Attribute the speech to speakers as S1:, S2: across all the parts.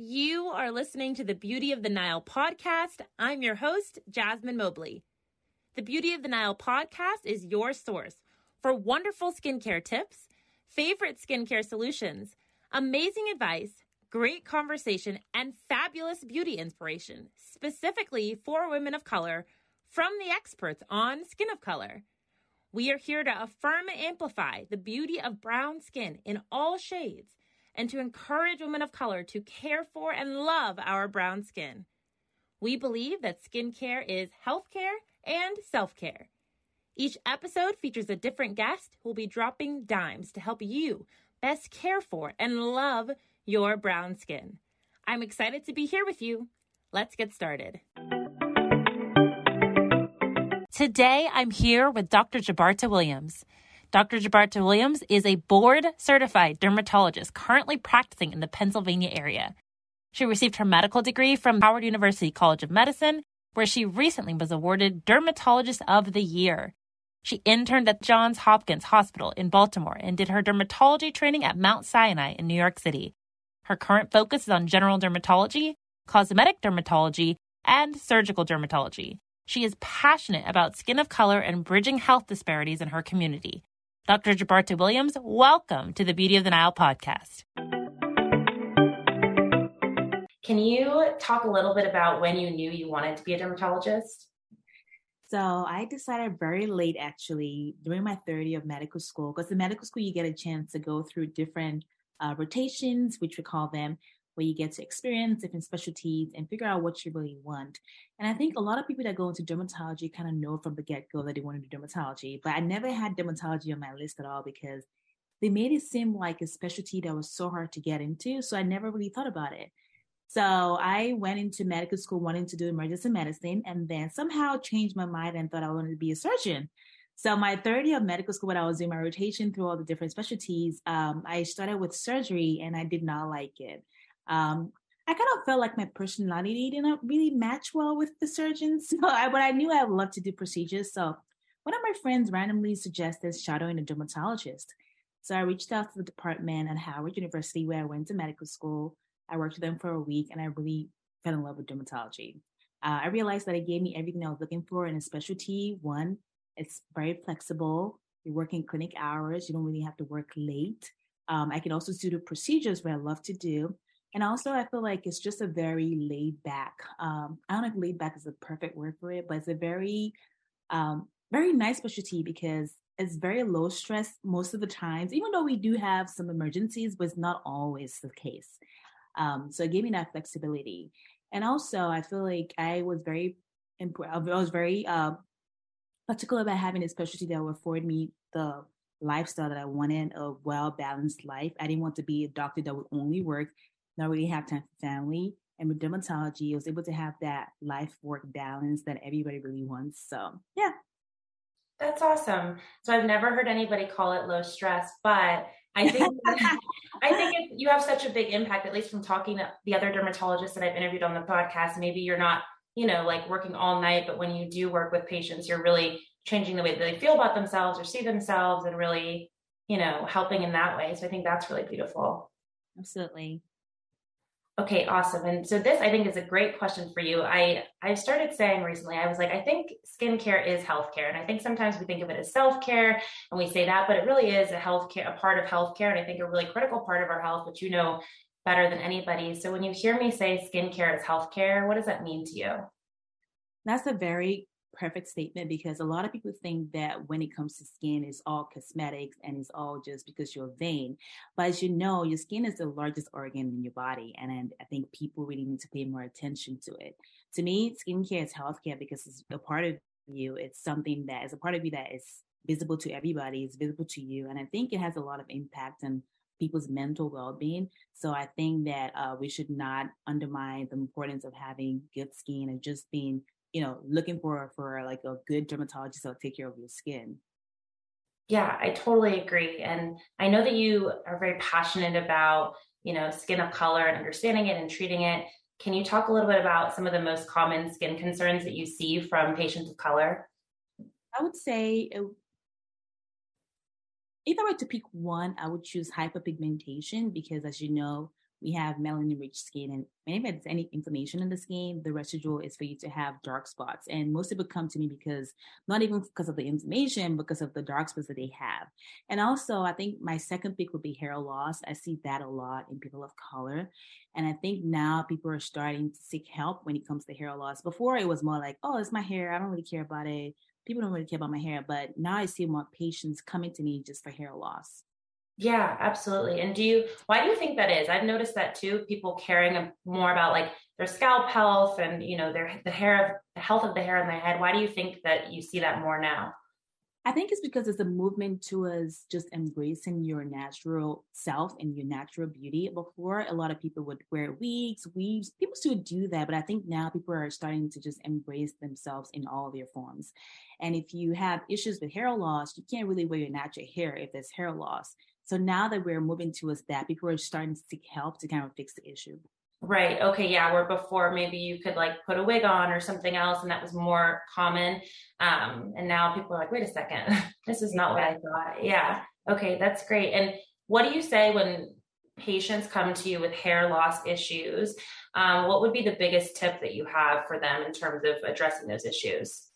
S1: You are listening to the Beauty of the Nile podcast. I'm your host, Jasmine Mobley. The Beauty of the Nile podcast is your source for wonderful skincare tips, favorite skincare solutions, amazing advice, great conversation, and fabulous beauty inspiration, specifically for women of color from the experts on skin of color. We are here to affirm and amplify the beauty of brown skin in all shades and to encourage women of color to care for and love our brown skin. We believe that skincare is healthcare and self care. Each episode features a different guest who will be dropping dimes to help you best care for and love your brown skin. I'm excited to be here with you. Let's get started. Today, I'm here with Dr. Jabarta Williams. Dr. Jabarta Williams is a board certified dermatologist currently practicing in the Pennsylvania area. She received her medical degree from Howard University College of Medicine, where she recently was awarded Dermatologist of the Year. She interned at Johns Hopkins Hospital in Baltimore and did her dermatology training at Mount Sinai in New York City. Her current focus is on general dermatology, cosmetic dermatology, and surgical dermatology. She is passionate about skin of color and bridging health disparities in her community. Dr. Jabarta Williams, welcome to the Beauty of the Nile podcast. Can you talk a little bit about when you knew you wanted to be a dermatologist?
S2: So I decided very late, actually, during my third year of medical school, because in medical school you get a chance to go through different uh, rotations, which we call them, where you get to experience different specialties and figure out what you really want. And I think a lot of people that go into dermatology kind of know from the get go that they want to do dermatology, but I never had dermatology on my list at all because they made it seem like a specialty that was so hard to get into. So I never really thought about it. So I went into medical school wanting to do emergency medicine and then somehow changed my mind and thought I wanted to be a surgeon. So my third year of medical school, when I was doing my rotation through all the different specialties, um, I started with surgery and I did not like it. Um, I kind of felt like my personality didn't really match well with the surgeons. So I, but I knew I would love to do procedures. So one of my friends randomly suggested shadowing a dermatologist. So I reached out to the department at Howard University where I went to medical school. I worked with them for a week and I really fell in love with dermatology. Uh, I realized that it gave me everything I was looking for in a specialty. One, it's very flexible. You're working clinic hours. You don't really have to work late. Um, I can also do the procedures where I love to do. And also, I feel like it's just a very laid back. Um, I don't know if laid back is the perfect word for it, but it's a very, um, very nice specialty because it's very low stress most of the times. Even though we do have some emergencies, but it's not always the case. Um, so it gave me that flexibility. And also, I feel like I was very, I was very uh, particular about having a specialty that would afford me the lifestyle that I wanted, a well balanced life. I didn't want to be a doctor that would only work not really have time for family. And with dermatology, I was able to have that life work balance that everybody really wants. So, yeah.
S1: That's awesome. So, I've never heard anybody call it low stress, but I think I think it, you have such a big impact, at least from talking to the other dermatologists that I've interviewed on the podcast. Maybe you're not, you know, like working all night, but when you do work with patients, you're really changing the way that they feel about themselves or see themselves and really, you know, helping in that way. So I think that's really beautiful.
S2: Absolutely.
S1: Okay, awesome. And so this I think is a great question for you. I I started saying recently, I was like, I think skincare is healthcare. And I think sometimes we think of it as self-care and we say that, but it really is a healthcare, a part of healthcare. And I think a really critical part of our health, which you know better than anybody. So when you hear me say skincare is healthcare, what does that mean to you?
S2: That's a very perfect statement because a lot of people think that when it comes to skin, it's all cosmetics and it's all just because you're vain. But as you know, your skin is the largest organ in your body. And I think people really need to pay more attention to it. To me, skincare is healthcare because it's a part of you. It's something that is a part of you that is visible to everybody, it's visible to you. And I think it has a lot of impact on people's mental well-being. So I think that uh, we should not undermine the importance of having good skin and just being you know, looking for for like a good dermatologist that'll take care of your skin.
S1: Yeah, I totally agree. And I know that you are very passionate about, you know, skin of color and understanding it and treating it. can you talk a little bit about some of the most common skin concerns that you see from patients of color?
S2: I would say if I were to pick one, I would choose hyperpigmentation because, as you know, we have melanin rich skin and if there's any inflammation in the skin the residual is for you to have dark spots. And most people come to me because not even because of the inflammation because of the dark spots that they have. And also i think my second pick would be hair loss. I see that a lot in people of color. And i think now people are starting to seek help when it comes to hair loss. Before it was more like oh it's my hair. I don't really care about it people don't really care about my hair but now i see more patients coming to me just for hair loss
S1: yeah, absolutely. And do you, why do you think that is? I've noticed that too, people caring more about like their scalp health and, you know, their, the hair, the health of the hair on their head. Why do you think that you see that more now?
S2: I think it's because it's a movement towards just embracing your natural self and your natural beauty. Before, a lot of people would wear wigs, weaves. People still do that, but I think now people are starting to just embrace themselves in all their forms. And if you have issues with hair loss, you can't really wear your natural hair if there's hair loss. So now that we're moving towards that, people are starting to seek help to kind of fix the issue.
S1: Right. Okay. Yeah. Where before maybe you could like put a wig on or something else, and that was more common. Um, and now people are like, wait a second, this is not what I thought. Yeah. Okay. That's great. And what do you say when patients come to you with hair loss issues? Um, what would be the biggest tip that you have for them in terms of addressing those issues?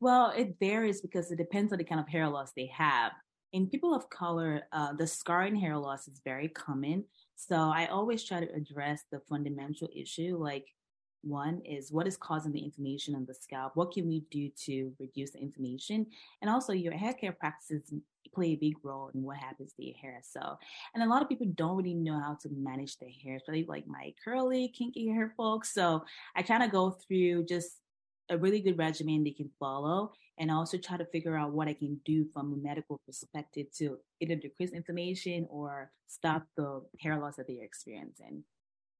S2: Well, it varies because it depends on the kind of hair loss they have in people of color, uh, the scarring hair loss is very common. So I always try to address the fundamental issue. Like, one is what is causing the inflammation on the scalp? What can we do to reduce the inflammation? And also, your hair care practices play a big role in what happens to your hair. So, and a lot of people don't really know how to manage their hair, especially like my curly, kinky hair folks. So, I kind of go through just a really good regimen they can follow and also try to figure out what I can do from a medical perspective to either decrease inflammation or stop the hair loss that they're experiencing.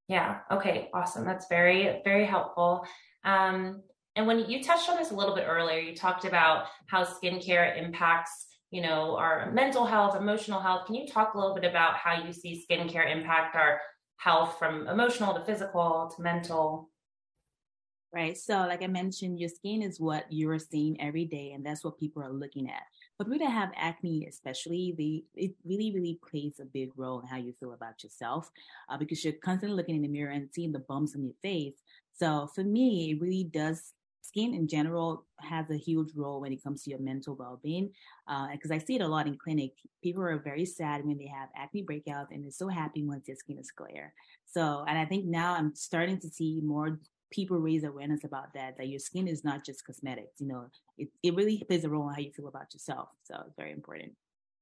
S1: Yeah. Okay. Awesome. That's very, very helpful. Um, and when you touched on this a little bit earlier, you talked about how skincare impacts, you know, our mental health, emotional health. Can you talk a little bit about how you see skincare impact our health from emotional to physical to mental?
S2: Right? So, like I mentioned, your skin is what you're seeing every day, and that's what people are looking at. But people that have acne, especially, they, it really, really plays a big role in how you feel about yourself uh, because you're constantly looking in the mirror and seeing the bumps on your face. So, for me, it really does. Skin in general has a huge role when it comes to your mental well-being, because uh, I see it a lot in clinic. People are very sad when they have acne breakouts, and they're so happy once their skin is clear. So, and I think now I'm starting to see more people raise awareness about that that your skin is not just cosmetics you know it, it really plays a role in how you feel about yourself so it's very important.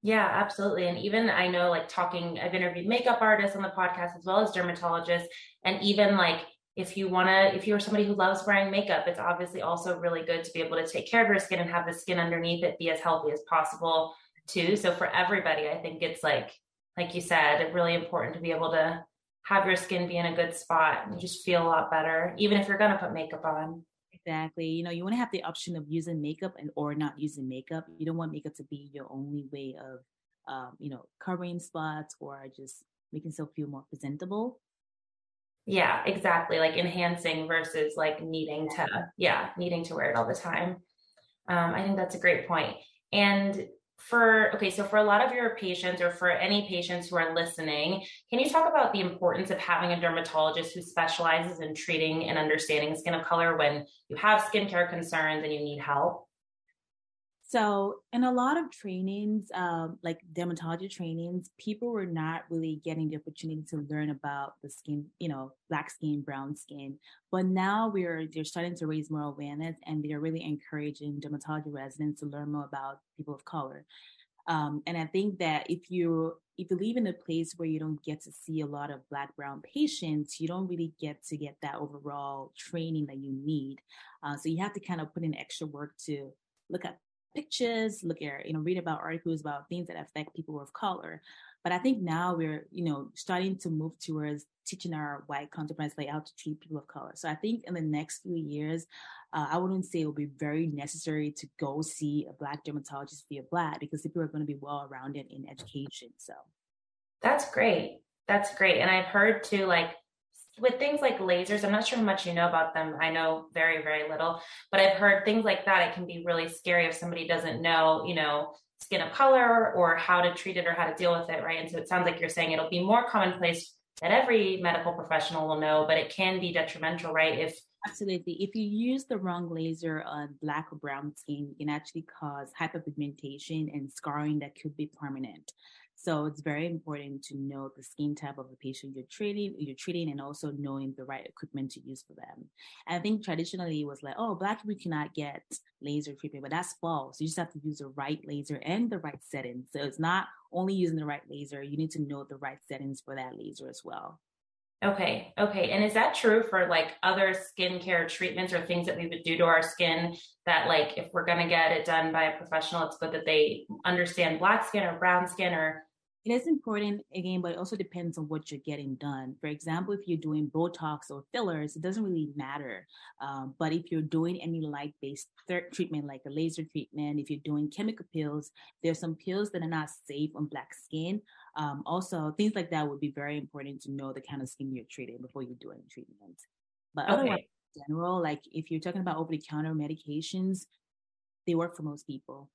S1: Yeah absolutely and even i know like talking i've interviewed makeup artists on the podcast as well as dermatologists and even like if you want to if you're somebody who loves wearing makeup it's obviously also really good to be able to take care of your skin and have the skin underneath it be as healthy as possible too so for everybody i think it's like like you said really important to be able to have your skin be in a good spot and you just feel a lot better, even if you're going to put makeup on.
S2: Exactly. You know, you want to have the option of using makeup and or not using makeup. You don't want makeup to be your only way of, um, you know, covering spots or just making yourself feel more presentable.
S1: Yeah, exactly. Like enhancing versus like needing to, yeah, needing to wear it all the time. Um, I think that's a great point. And for okay so for a lot of your patients or for any patients who are listening can you talk about the importance of having a dermatologist who specializes in treating and understanding skin of color when you have skincare concerns and you need help
S2: so, in a lot of trainings, um, like dermatology trainings, people were not really getting the opportunity to learn about the skin, you know, black skin, brown skin. But now we're they're starting to raise more awareness, and they're really encouraging dermatology residents to learn more about people of color. Um, and I think that if you if you live in a place where you don't get to see a lot of black brown patients, you don't really get to get that overall training that you need. Uh, so you have to kind of put in extra work to look at pictures, look at, you know, read about articles about things that affect people of color. But I think now we're, you know, starting to move towards teaching our white counterparts like how to treat people of color. So I think in the next few years, uh, I wouldn't say it will be very necessary to go see a black dermatologist via black because people are going to be well rounded in education. So
S1: that's great. That's great. And I've heard too, like with things like lasers, I'm not sure how much you know about them. I know very, very little, but I've heard things like that. It can be really scary if somebody doesn't know, you know, skin of color or how to treat it or how to deal with it, right? And so it sounds like you're saying it'll be more commonplace that every medical professional will know, but it can be detrimental, right? If
S2: Absolutely. If you use the wrong laser on black or brown skin, it can actually cause hyperpigmentation and scarring that could be permanent. So it's very important to know the skin type of the patient you're treating, you're treating, and also knowing the right equipment to use for them. I think traditionally it was like, oh, black people cannot get laser treatment, but that's false. You just have to use the right laser and the right settings. So it's not only using the right laser; you need to know the right settings for that laser as well.
S1: Okay. Okay. And is that true for like other skincare treatments or things that we would do to our skin that like if we're going to get it done by a professional, it's good that they understand black skin or brown skin or
S2: it is important again, but it also depends on what you're getting done. For example, if you're doing Botox or fillers, it doesn't really matter. Um, but if you're doing any light based treatment, like a laser treatment, if you're doing chemical peels, there's some peels that are not safe on black skin. Um, also, things like that would be very important to know the kind of skin you're treating before you do any treatment. But okay. otherwise, in general, like if you're talking about over the counter medications, they work for most people.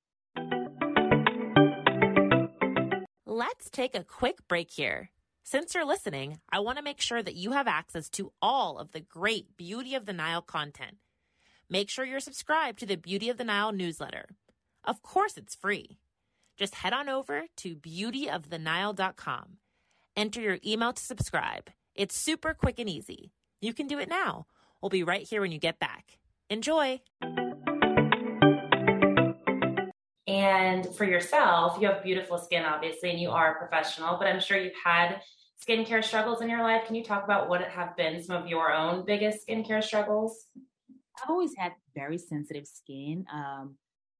S1: Let's take a quick break here. Since you're listening, I want to make sure that you have access to all of the great Beauty of the Nile content. Make sure you're subscribed to the Beauty of the Nile newsletter. Of course, it's free. Just head on over to beautyofthenile.com. Enter your email to subscribe. It's super quick and easy. You can do it now. We'll be right here when you get back. Enjoy! And for yourself, you have beautiful skin, obviously, and you are a professional, but I'm sure you've had skincare struggles in your life. Can you talk about what have been some of your own biggest skincare struggles?
S2: I've always had very sensitive skin. Um,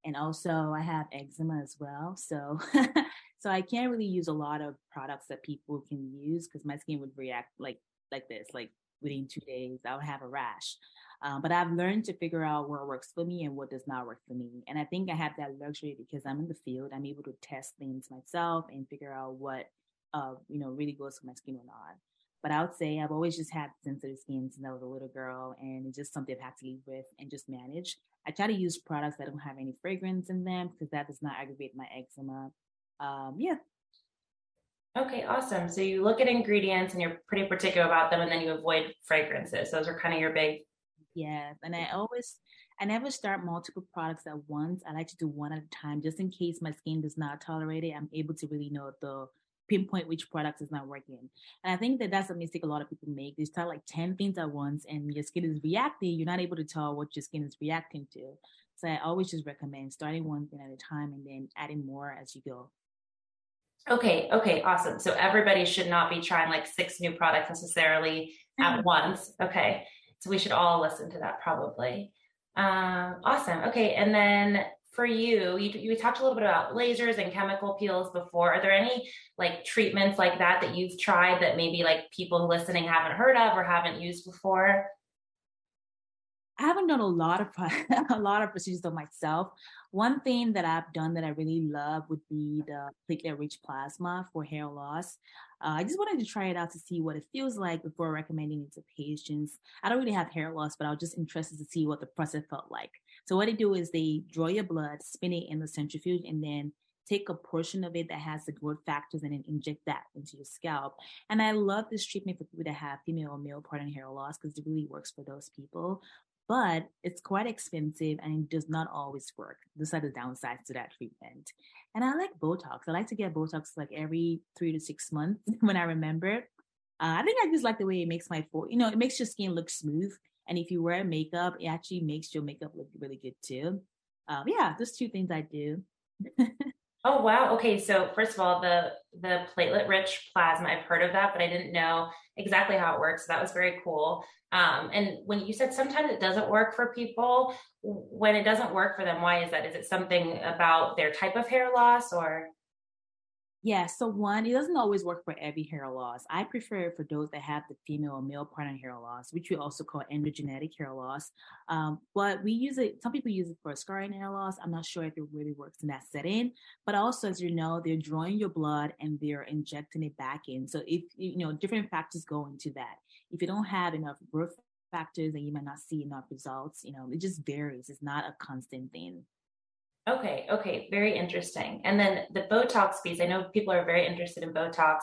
S2: and also I have eczema as well. So, so I can't really use a lot of products that people can use because my skin would react like, like this, like within two days, I would have a rash. Um, but I've learned to figure out what works for me and what does not work for me. And I think I have that luxury because I'm in the field. I'm able to test things myself and figure out what, uh, you know, really goes for my skin or not. But I would say I've always just had sensitive skin since I was a little girl, and it's just something I've had to live with and just manage. I try to use products that don't have any fragrance in them because that does not aggravate my eczema. Um, yeah.
S1: Okay, awesome. So you look at ingredients and you're pretty particular about them, and then you avoid fragrances. Those are kind of your big
S2: Yes, and I always, I never start multiple products at once. I like to do one at a time, just in case my skin does not tolerate it. I'm able to really know the pinpoint which product is not working. And I think that that's a mistake a lot of people make. They start like 10 things at once and your skin is reacting. You're not able to tell what your skin is reacting to. So I always just recommend starting one thing at a time and then adding more as you go.
S1: Okay, okay, awesome. So everybody should not be trying like six new products necessarily at once. Okay. So we should all listen to that probably. Um, awesome. Okay. And then for you, you, you talked a little bit about lasers and chemical peels before. Are there any like treatments like that that you've tried that maybe like people listening haven't heard of or haven't used before?
S2: I haven't done a lot of a lot of procedures on myself. One thing that I've done that I really love would be the platelet-rich plasma for hair loss. Uh, I just wanted to try it out to see what it feels like before recommending it to patients. I don't really have hair loss, but I was just interested to see what the process felt like. So what they do is they draw your blood, spin it in the centrifuge, and then take a portion of it that has the growth factors and then inject that into your scalp. And I love this treatment for people that have female or male pattern hair loss because it really works for those people but it's quite expensive and it does not always work. Those are the downsides to that treatment. And I like Botox. I like to get Botox like every three to six months when I remember. Uh, I think I just like the way it makes my, you know, it makes your skin look smooth. And if you wear makeup, it actually makes your makeup look really good too. Um, yeah, those two things I do.
S1: Oh wow. Okay. So first of all, the the platelet rich plasma, I've heard of that, but I didn't know exactly how it works. So that was very cool. Um, and when you said sometimes it doesn't work for people, when it doesn't work for them, why is that? Is it something about their type of hair loss or?
S2: Yeah, so one, it doesn't always work for every hair loss. I prefer it for those that have the female or male pattern hair loss, which we also call androgenetic hair loss. Um, but we use it, some people use it for scarring hair loss. I'm not sure if it really works in that setting. But also, as you know, they're drawing your blood and they're injecting it back in. So if, you know, different factors go into that. if you don't have enough growth factors, then you might not see enough results. You know, it just varies. It's not a constant thing.
S1: Okay, okay, very interesting. And then the Botox piece, I know people are very interested in Botox.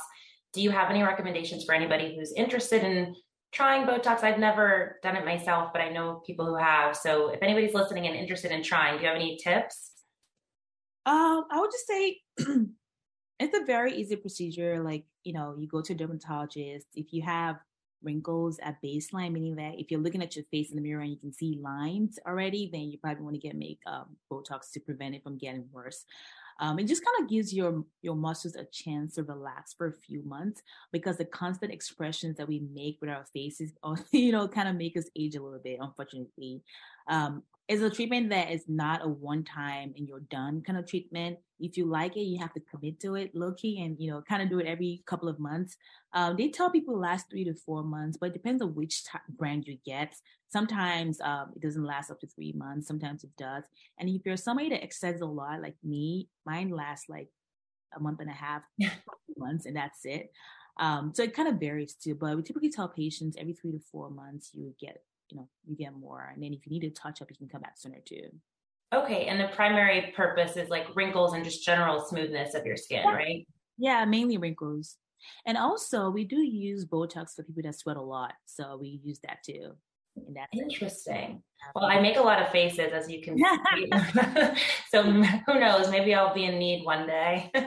S1: Do you have any recommendations for anybody who's interested in trying Botox? I've never done it myself, but I know people who have. So if anybody's listening and interested in trying, do you have any tips?
S2: Um, I would just say it's a very easy procedure. Like, you know, you go to a dermatologist. If you have wrinkles at baseline, meaning that if you're looking at your face in the mirror and you can see lines already, then you probably want to get make um, Botox to prevent it from getting worse. Um, it just kind of gives your your muscles a chance to relax for a few months because the constant expressions that we make with our faces, you know, kind of make us age a little bit. Unfortunately, um, it's a treatment that is not a one time and you're done kind of treatment. If you like it, you have to commit to it, low key, and you know, kind of do it every couple of months. Um, they tell people last three to four months, but it depends on which t- brand you get. Sometimes um, it doesn't last up to three months. Sometimes it does. And if you're somebody that exercises a lot, like me, mine lasts like a month and a half, months, and that's it. Um, so it kind of varies too. But we typically tell patients every three to four months you get you know, you get more. And then if you need a touch up, you can come back sooner too.
S1: Okay. And the primary purpose is like wrinkles and just general smoothness of your skin,
S2: yeah.
S1: right?
S2: Yeah, mainly wrinkles. And also, we do use Botox for people that sweat a lot. So we use that too.
S1: And that's interesting. Well, I make a lot of faces, as you can see. so who knows? Maybe I'll be in need one day.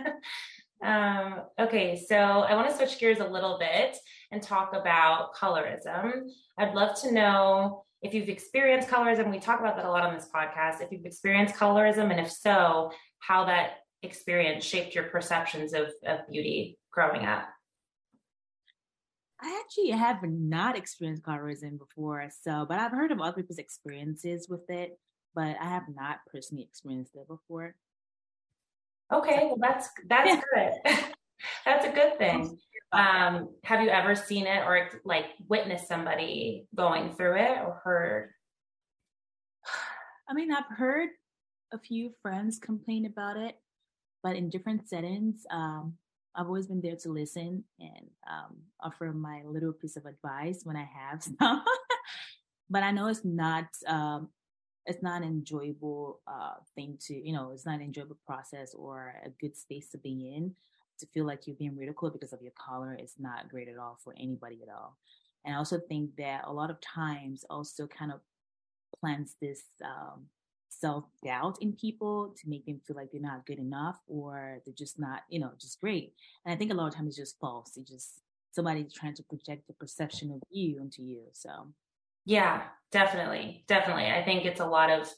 S1: um, okay, so I want to switch gears a little bit and talk about colorism. I'd love to know if you've experienced colorism. We talk about that a lot on this podcast. If you've experienced colorism, and if so, how that experience shaped your perceptions of, of beauty growing up.
S2: I actually have not experienced colorism before, so but I've heard of other people's experiences with it, but I have not personally experienced it before.
S1: Okay, well that's that's good. that's a good thing. Um, have you ever seen it or like witnessed somebody going through it or heard?
S2: I mean, I've heard a few friends complain about it, but in different settings. Um, I've always been there to listen and um, offer my little piece of advice when I have some. but I know it's not um, it's not an enjoyable uh, thing to you know it's not an enjoyable process or a good space to be in to feel like you're being ridiculed because of your color is not great at all for anybody at all. And I also think that a lot of times also kind of plants this um, self doubt in people to make them feel like they're not good enough or they're just not, you know, just great. And I think a lot of times it's just false. It's just somebody trying to project the perception of you onto you. So,
S1: yeah, definitely. Definitely. I think it's a lot of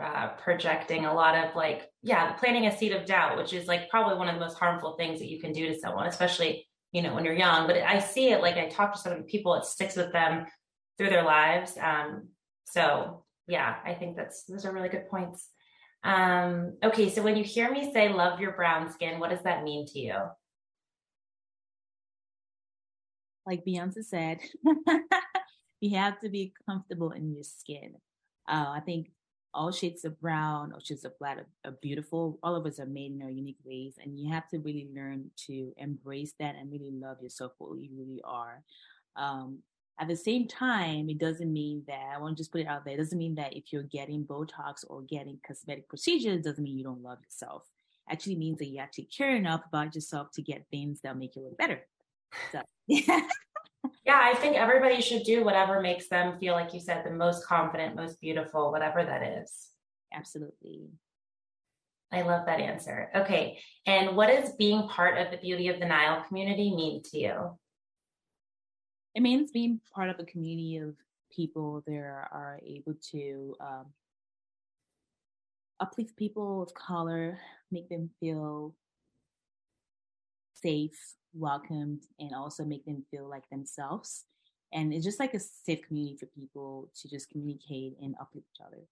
S1: uh, projecting a lot of like, yeah, planting a seed of doubt, which is like probably one of the most harmful things that you can do to someone, especially, you know, when you're young. But I see it like I talk to so many people, it sticks with them through their lives. Um, so yeah, I think that's those are really good points. Um, okay, so when you hear me say love your brown skin, what does that mean to you?
S2: Like Beyonce said, you have to be comfortable in your skin. Uh, I think all shades of brown, all shades of black are, are, beautiful. All of us are made in our unique ways, and you have to really learn to embrace that and really love yourself for who you really are. Um, at the same time, it doesn't mean that I want to just put it out there. It doesn't mean that if you're getting Botox or getting cosmetic procedures, doesn't mean you don't love yourself. Actually means that you actually care enough about yourself to get things that make you look better. So, yeah
S1: yeah, I think everybody should do whatever makes them feel like you said the most confident, most beautiful, whatever that is.
S2: Absolutely.
S1: I love that answer. Okay. And what does being part of the Beauty of the Nile community mean to you?
S2: It means being part of a community of people that are able to um, uplift people of color, make them feel safe, welcomed, and also make them feel like themselves. And it's just like a safe community for people to just communicate and uplift each other.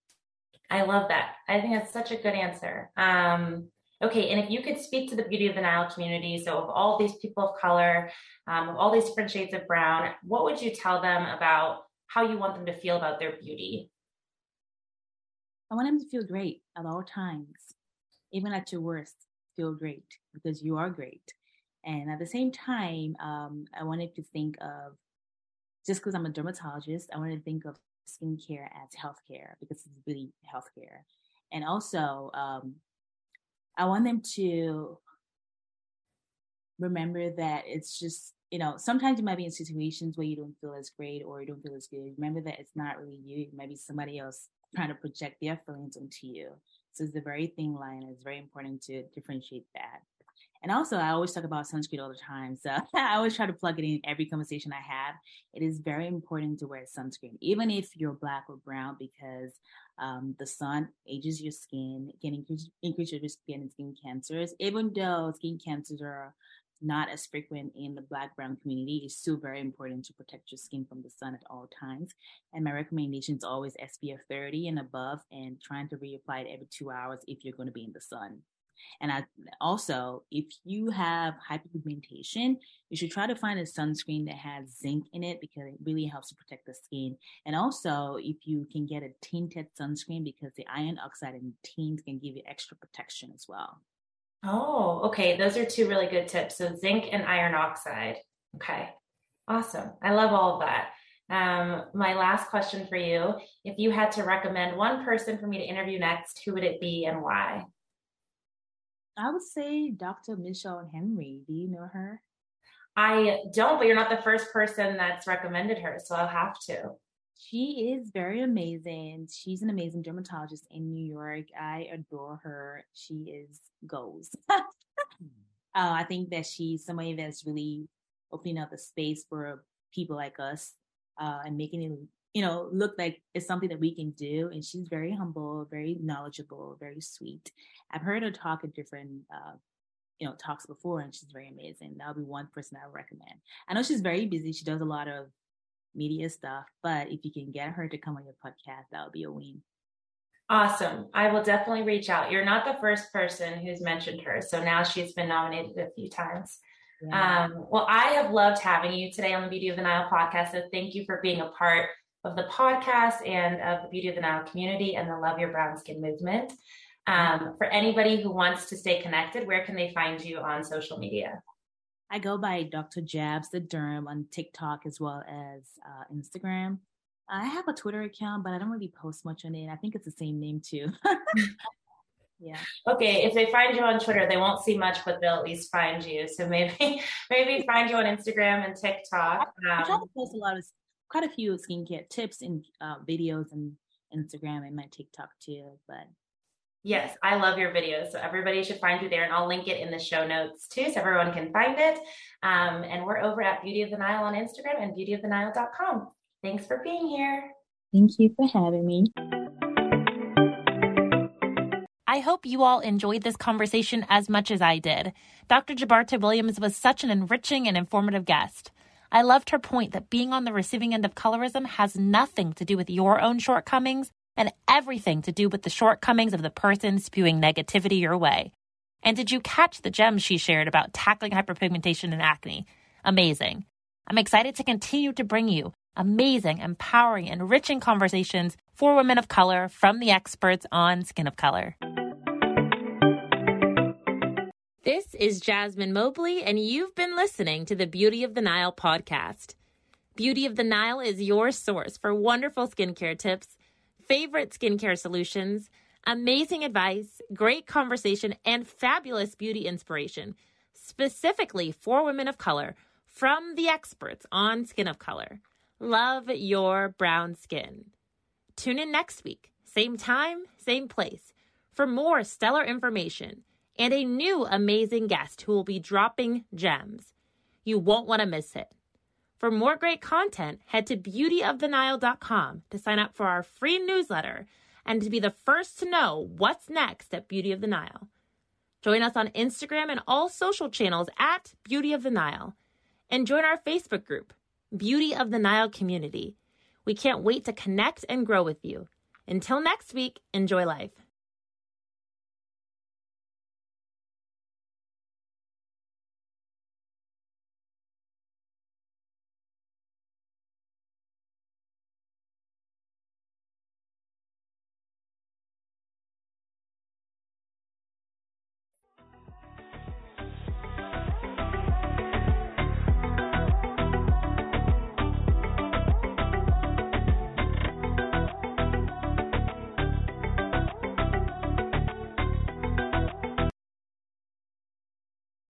S1: I love that. I think that's such a good answer. Um, okay, and if you could speak to the beauty of the Nile community, so of all these people of color, um, of all these different shades of brown, what would you tell them about how you want them to feel about their beauty?
S2: I want them to feel great at all times, even at your worst. Feel great because you are great. And at the same time, um, I wanted to think of just because I'm a dermatologist, I wanted to think of skincare as healthcare because it's really healthcare. And also, um, I want them to remember that it's just, you know, sometimes you might be in situations where you don't feel as great or you don't feel as good. Remember that it's not really you, it might be somebody else trying to project their feelings onto you. So it's a very thin line. It's very important to differentiate that. And also, I always talk about sunscreen all the time. So I always try to plug it in every conversation I have. It is very important to wear sunscreen, even if you're black or brown, because um, the sun ages your skin, can increase, increase your skin and skin cancers. Even though skin cancers are not as frequent in the black brown community it's still very important to protect your skin from the sun at all times and my recommendation is always spf 30 and above and trying to reapply it every two hours if you're going to be in the sun and I also, if you have hyperpigmentation, you should try to find a sunscreen that has zinc in it because it really helps to protect the skin. And also, if you can get a tinted sunscreen because the iron oxide and tint can give you extra protection as well.
S1: Oh, okay. Those are two really good tips. So zinc and iron oxide. Okay. Awesome. I love all of that. Um, my last question for you if you had to recommend one person for me to interview next, who would it be and why?
S2: I would say Dr. Michelle Henry. Do you know her?
S1: I don't, but you're not the first person that's recommended her, so I'll have to.
S2: She is very amazing. She's an amazing dermatologist in New York. I adore her. She is goals. uh, I think that she's somebody that's really opening up the space for people like us uh, and making it, you know, look like it's something that we can do. And she's very humble, very knowledgeable, very sweet. I've heard her talk at different, uh, you know, talks before, and she's very amazing. That would be one person I would recommend. I know she's very busy. She does a lot of media stuff. But if you can get her to come on your podcast, that would be a win.
S1: Awesome. I will definitely reach out. You're not the first person who's mentioned her. So now she's been nominated a few times. Yeah. Um, well, I have loved having you today on the Beauty of the Nile podcast. So thank you for being a part of the podcast and of the Beauty of the Nile community and the Love Your Brown Skin movement. Um, for anybody who wants to stay connected, where can they find you on social media?
S2: I go by Dr. Jabs the Derm on TikTok as well as uh, Instagram. I have a Twitter account, but I don't really post much on it. I think it's the same name too.
S1: yeah. Okay. If they find you on Twitter, they won't see much, but they'll at least find you. So maybe maybe find you on Instagram and TikTok.
S2: Um, I try to post a lot of quite a few skincare tips and uh, videos and Instagram and my TikTok too. But
S1: Yes, I love your videos. So everybody should find you there, and I'll link it in the show notes too, so everyone can find it. Um, and we're over at Beauty of the Nile on Instagram and beautyofthenile.com. Thanks for being here.
S2: Thank you for having me.
S1: I hope you all enjoyed this conversation as much as I did. Dr. Jabarta Williams was such an enriching and informative guest. I loved her point that being on the receiving end of colorism has nothing to do with your own shortcomings and everything to do with the shortcomings of the person spewing negativity your way. And did you catch the gems she shared about tackling hyperpigmentation and acne? Amazing. I'm excited to continue to bring you amazing, empowering, enriching conversations for women of color from the experts on skin of color. This is Jasmine Mobley, and you've been listening to the Beauty of the Nile podcast. Beauty of the Nile is your source for wonderful skincare tips favorite skincare solutions, amazing advice, great conversation, and fabulous beauty inspiration, specifically for women of color from the experts on skin of color. Love your brown skin. Tune in next week, same time, same place, for more stellar information and a new amazing guest who will be dropping gems. You won't want to miss it. For more great content, head to beautyofthenile.com to sign up for our free newsletter and to be the first to know what's next at Beauty of the Nile. Join us on Instagram and all social channels at Beauty of the Nile. And join our Facebook group, Beauty of the Nile Community. We can't wait to connect and grow with you. Until next week, enjoy life.